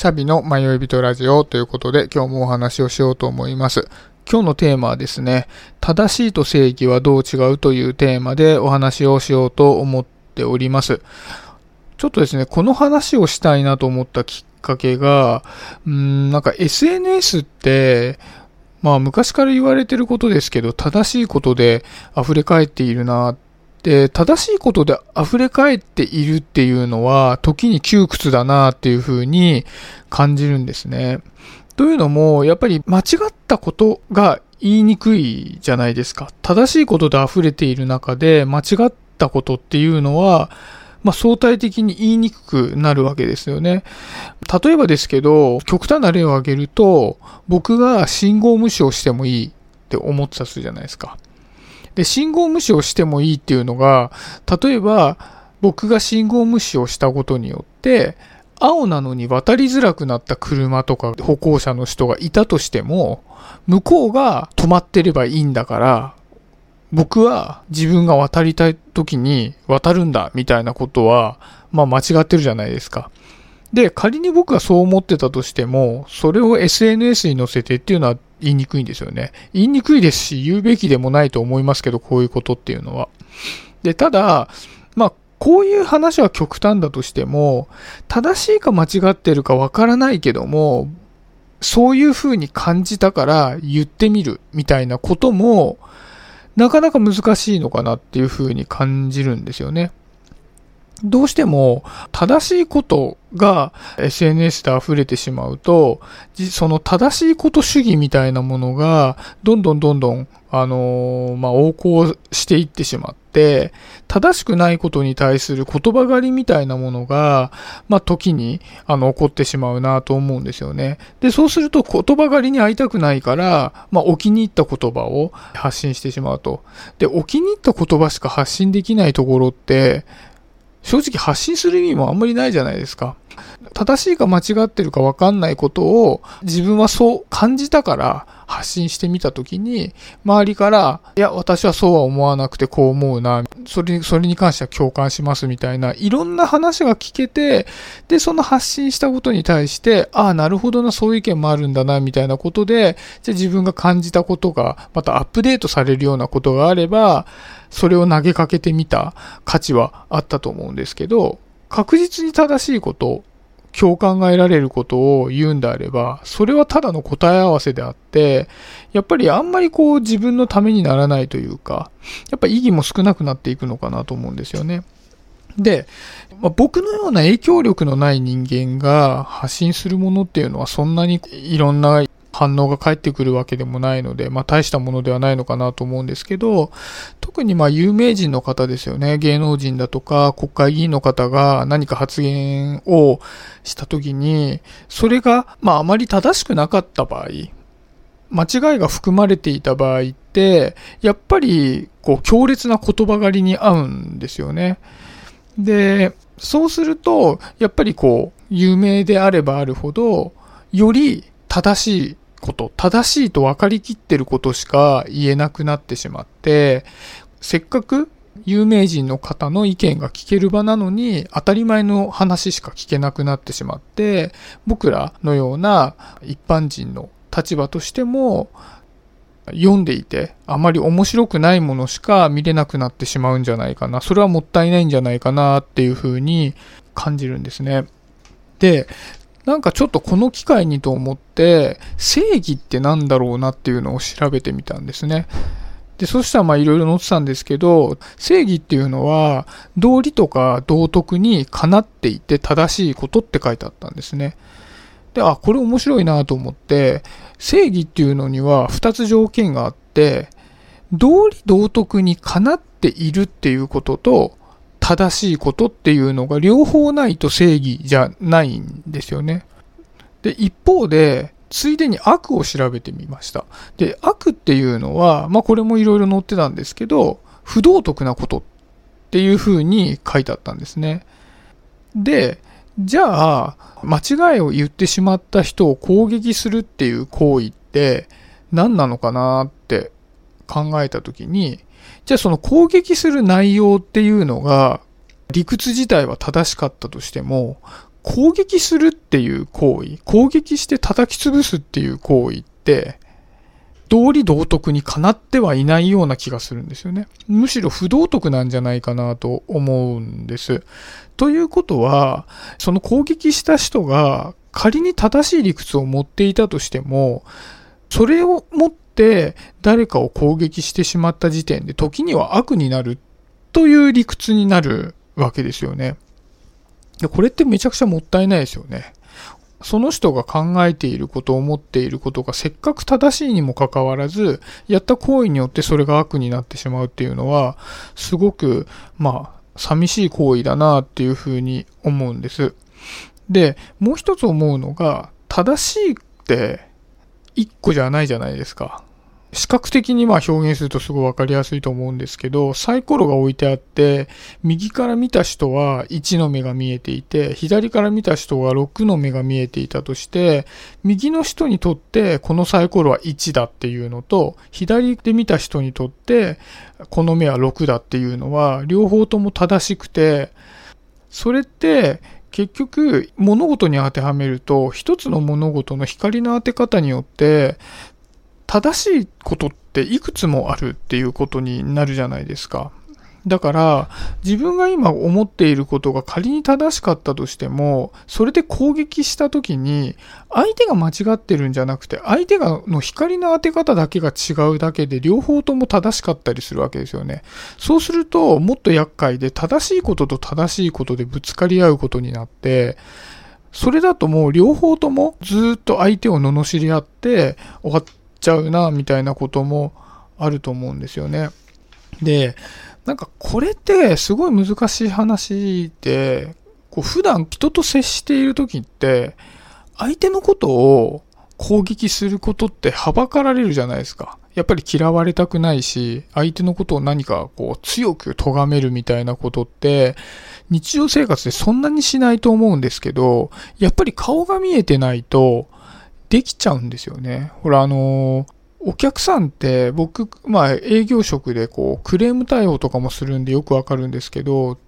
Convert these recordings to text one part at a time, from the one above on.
シャビの迷い人ラジオということで今日もお話をしようと思います。今日のテーマはですね、正しいと正義はどう違うというテーマでお話をしようと思っております。ちょっとですね、この話をしたいなと思ったきっかけが、うん、なんか SNS って、まあ昔から言われてることですけど、正しいことで溢れ返っているなってで、正しいことで溢れ返っているっていうのは、時に窮屈だなっていうふうに感じるんですね。というのも、やっぱり間違ったことが言いにくいじゃないですか。正しいことで溢れている中で、間違ったことっていうのは、まあ、相対的に言いにくくなるわけですよね。例えばですけど、極端な例を挙げると、僕が信号無視をしてもいいって思ってたすじゃないですか。で、信号無視をしてもいいっていうのが、例えば、僕が信号無視をしたことによって、青なのに渡りづらくなった車とか歩行者の人がいたとしても、向こうが止まってればいいんだから、僕は自分が渡りたい時に渡るんだみたいなことは、まあ間違ってるじゃないですか。で、仮に僕がそう思ってたとしても、それを SNS に載せてっていうのは言いにくいんですよね。言いにくいですし、言うべきでもないと思いますけど、こういうことっていうのは。で、ただ、まあ、こういう話は極端だとしても、正しいか間違ってるかわからないけども、そういう風に感じたから言ってみるみたいなことも、なかなか難しいのかなっていう風に感じるんですよね。どうしても正しいことが SNS で溢れてしまうと、その正しいこと主義みたいなものが、どんどんどんどん、あのー、まあ、横行していってしまって、正しくないことに対する言葉狩りみたいなものが、まあ、時に、あの、起こってしまうなと思うんですよね。で、そうすると言葉狩りに会いたくないから、まあ、お気に入った言葉を発信してしまうと。で、お気に入った言葉しか発信できないところって、正直発信する意味もあんまりないじゃないですか。正しいか間違ってるかわかんないことを自分はそう感じたから発信してみたときに、周りから、いや、私はそうは思わなくてこう思うな、それに、それに関しては共感しますみたいな、いろんな話が聞けて、で、その発信したことに対して、ああ、なるほどな、そういう意見もあるんだな、みたいなことで、じゃあ自分が感じたことが、またアップデートされるようなことがあれば、それを投げかけてみた価値はあったと思うんですけど、確実に正しいこと共感が得られることを言うんであれば、それはただの答え合わせであって、やっぱりあんまりこう自分のためにならないというか、やっぱ意義も少なくなっていくのかなと思うんですよね。で、まあ、僕のような影響力のない人間が発信するものっていうのはそんなにいろんな反応が返ってくるわけでもないので、まあ大したものではないのかなと思うんですけど、特にまあ有名人の方ですよね。芸能人だとか国会議員の方が何か発言をした時に、それがまああまり正しくなかった場合、間違いが含まれていた場合って、やっぱりこう強烈な言葉狩りに合うんですよね。で、そうすると、やっぱりこう、有名であればあるほど、より正しいこと、正しいと分かりきってることしか言えなくなってしまって、せっかく有名人の方の意見が聞ける場なのに、当たり前の話しか聞けなくなってしまって、僕らのような一般人の立場としても、読んでいて、あまり面白くないものしか見れなくなってしまうんじゃないかな。それはもったいないんじゃないかなっていうふうに感じるんですね。で、なんかちょっとこの機会にと思って、正義って何だろうなっていうのを調べてみたんですね。で、そしたらまあいろいろ載ってたんですけど、正義っていうのは、道理とか道徳にかなっていて正しいことって書いてあったんですね。で、あ、これ面白いなと思って、正義っていうのには2つ条件があって、道理道徳にかなっているっていうことと、正しいことっていうのが両方ないと正義じゃないんですよね。で、一方で、ついでに悪を調べてみました。で、悪っていうのは、まあこれもいろいろ載ってたんですけど、不道徳なことっていう風に書いてあったんですね。で、じゃあ、間違いを言ってしまった人を攻撃するっていう行為って何なのかなって考えたときに、じゃあその攻撃する内容っていうのが、理屈自体は正しかったとしても、攻撃するっていう行為、攻撃して叩き潰すっていう行為って、道理道徳にかなってはいないような気がするんですよね。むしろ不道徳なんじゃないかなと思うんです。ということは、その攻撃した人が仮に正しい理屈を持っていたとしても、それをもって誰かを攻撃してしまった時点で時には悪になるという理屈になるわけですよね。これってめちゃくちゃもったいないですよね。その人が考えていること、思っていることがせっかく正しいにもかかわらず、やった行為によってそれが悪になってしまうっていうのは、すごく、まあ、寂しい行為だなっていうふうに思うんです。で、もう一つ思うのが、正しいって一個じゃないじゃないですか。視覚的にま表現するとすごいわかりやすいと思うんですけど、サイコロが置いてあって、右から見た人は1の目が見えていて、左から見た人は6の目が見えていたとして、右の人にとってこのサイコロは1だっていうのと、左で見た人にとってこの目は6だっていうのは、両方とも正しくて、それって結局物事に当てはめると一つの物事の光の当て方によって正しいことっていくつもあるっていうことになるじゃないですか。だから、自分が今思っていることが仮に正しかったとしても、それで攻撃した時に、相手が間違ってるんじゃなくて、相手がの光の当て方だけが違うだけで、両方とも正しかったりするわけですよね。そうすると、もっと厄介で、正しいことと正しいことでぶつかり合うことになって、それだともう両方ともずっと相手を罵り合って終わっちゃうな、みたいなこともあると思うんですよね。で、なんかこれってすごい難しい話で、こう普段人と接している時って、相手のことを攻撃することってはばかられるじゃないですか。やっぱり嫌われたくないし、相手のことを何かこう強く咎めるみたいなことって、日常生活でそんなにしないと思うんですけど、やっぱり顔が見えてないと、できちゃうんですよね。ほら、あのー、お客さんって僕、まあ営業職でこうクレーム対応とかもするんでよくわかるんですけど、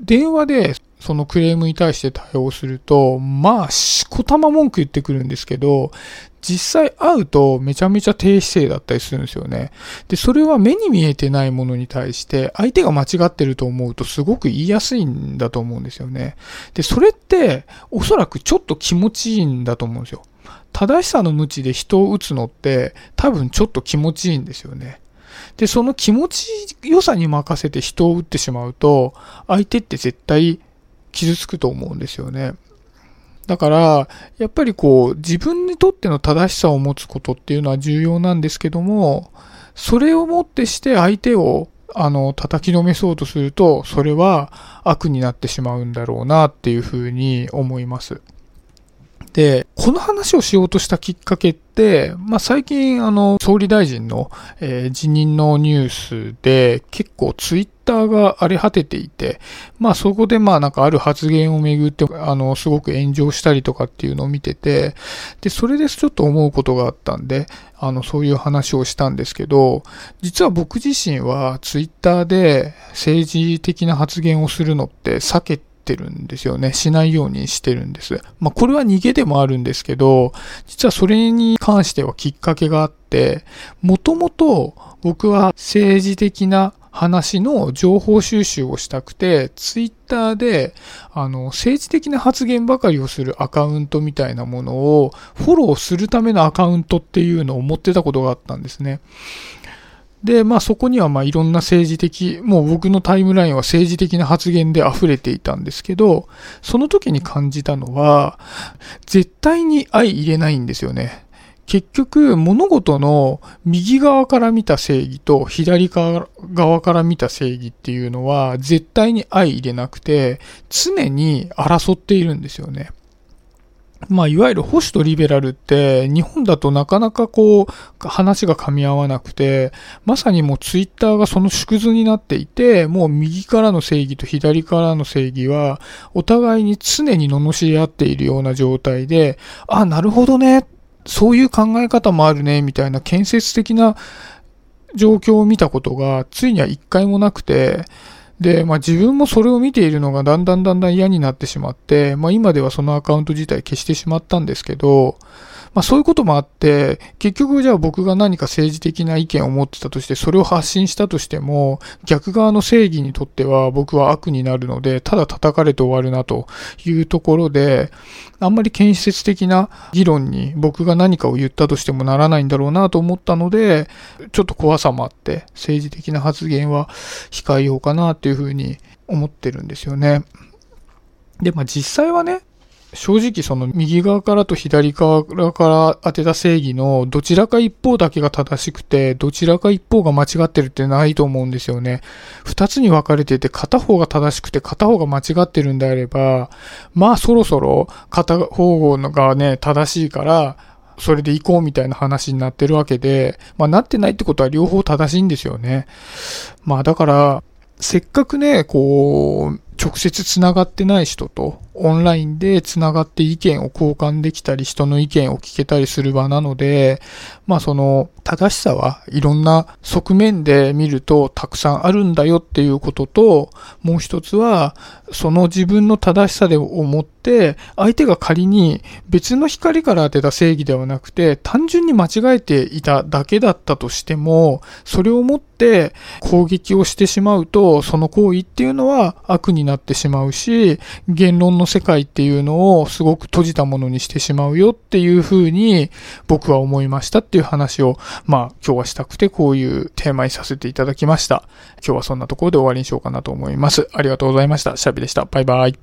電話でそのクレームに対して対応すると、まあ、しこたま文句言ってくるんですけど、実際会うとめちゃめちゃ低姿勢だったりするんですよね。で、それは目に見えてないものに対して相手が間違ってると思うとすごく言いやすいんだと思うんですよね。で、それっておそらくちょっと気持ちいいんだと思うんですよ。正しさの無知で人を打つのって多分ちょっと気持ちいいんですよね。で、その気持ち良さに任せて人を打ってしまうと、相手って絶対傷つくと思うんですよね。だから、やっぱりこう、自分にとっての正しさを持つことっていうのは重要なんですけども、それをもってして相手を、あの、叩きのめそうとすると、それは悪になってしまうんだろうなっていうふうに思います。で、この話をしようとしたきっかけって、まあ、最近、あの、総理大臣の、えー、辞任のニュースで、結構ツイッターが荒れ果てていて、まあ、そこでまあ、なんかある発言をめぐって、あの、すごく炎上したりとかっていうのを見てて、で、それでちょっと思うことがあったんで、あの、そういう話をしたんですけど、実は僕自身はツイッターで政治的な発言をするのって避けて、てるんですよね。しないようにしてるんです。まあ、これは逃げでもあるんですけど、実はそれに関してはきっかけがあって、もともと僕は政治的な話の情報収集をしたくて、ツイッターで、あの、政治的な発言ばかりをするアカウントみたいなものをフォローするためのアカウントっていうのを持ってたことがあったんですね。で、まあそこにはまあいろんな政治的、もう僕のタイムラインは政治的な発言で溢れていたんですけど、その時に感じたのは、絶対に相入れないんですよね。結局、物事の右側から見た正義と左側から見た正義っていうのは絶対に相入れなくて、常に争っているんですよね。まあ、いわゆる保守とリベラルって、日本だとなかなかこう、話が噛み合わなくて、まさにもうツイッターがその縮図になっていて、もう右からの正義と左からの正義は、お互いに常に罵り合っているような状態で、あ、なるほどね、そういう考え方もあるね、みたいな建設的な状況を見たことが、ついには一回もなくて、で、まあ自分もそれを見ているのがだんだんだんだん嫌になってしまって、まあ今ではそのアカウント自体消してしまったんですけど、まあそういうこともあって、結局じゃあ僕が何か政治的な意見を持ってたとして、それを発信したとしても、逆側の正義にとっては僕は悪になるので、ただ叩かれて終わるなというところで、あんまり建設的な議論に僕が何かを言ったとしてもならないんだろうなと思ったので、ちょっと怖さもあって、政治的な発言は控えようかなっていうふうに思ってるんですよね。で、まあ実際はね、正直その右側からと左側から当てた正義のどちらか一方だけが正しくて、どちらか一方が間違ってるってないと思うんですよね。二つに分かれてて片方が正しくて片方が間違ってるんであれば、まあそろそろ片方がね、正しいから、それで行こうみたいな話になってるわけで、まあなってないってことは両方正しいんですよね。まあだから、せっかくね、こう、直接繋がってない人とオンラインで繋がって意見を交換できたり人の意見を聞けたりする場なので、まあその正しさはいろんな側面で見るとたくさんあるんだよっていうことと、もう一つはその自分の正しさで思って、相手が仮に別の光から当てた正義ではなくて、単純に間違えていただけだったとしても、それをもって攻撃をしてしまうと、その行為っていうのは悪になってしまうし、言論の世界っていうのをすごく閉じたものにしてしまうよっていうふうに僕は思いましたっていう話を、まあ今日はしたくてこういうテーマにさせていただきました。今日はそんなところで終わりにしようかなと思います。ありがとうございました。シャビでした。バイバイ。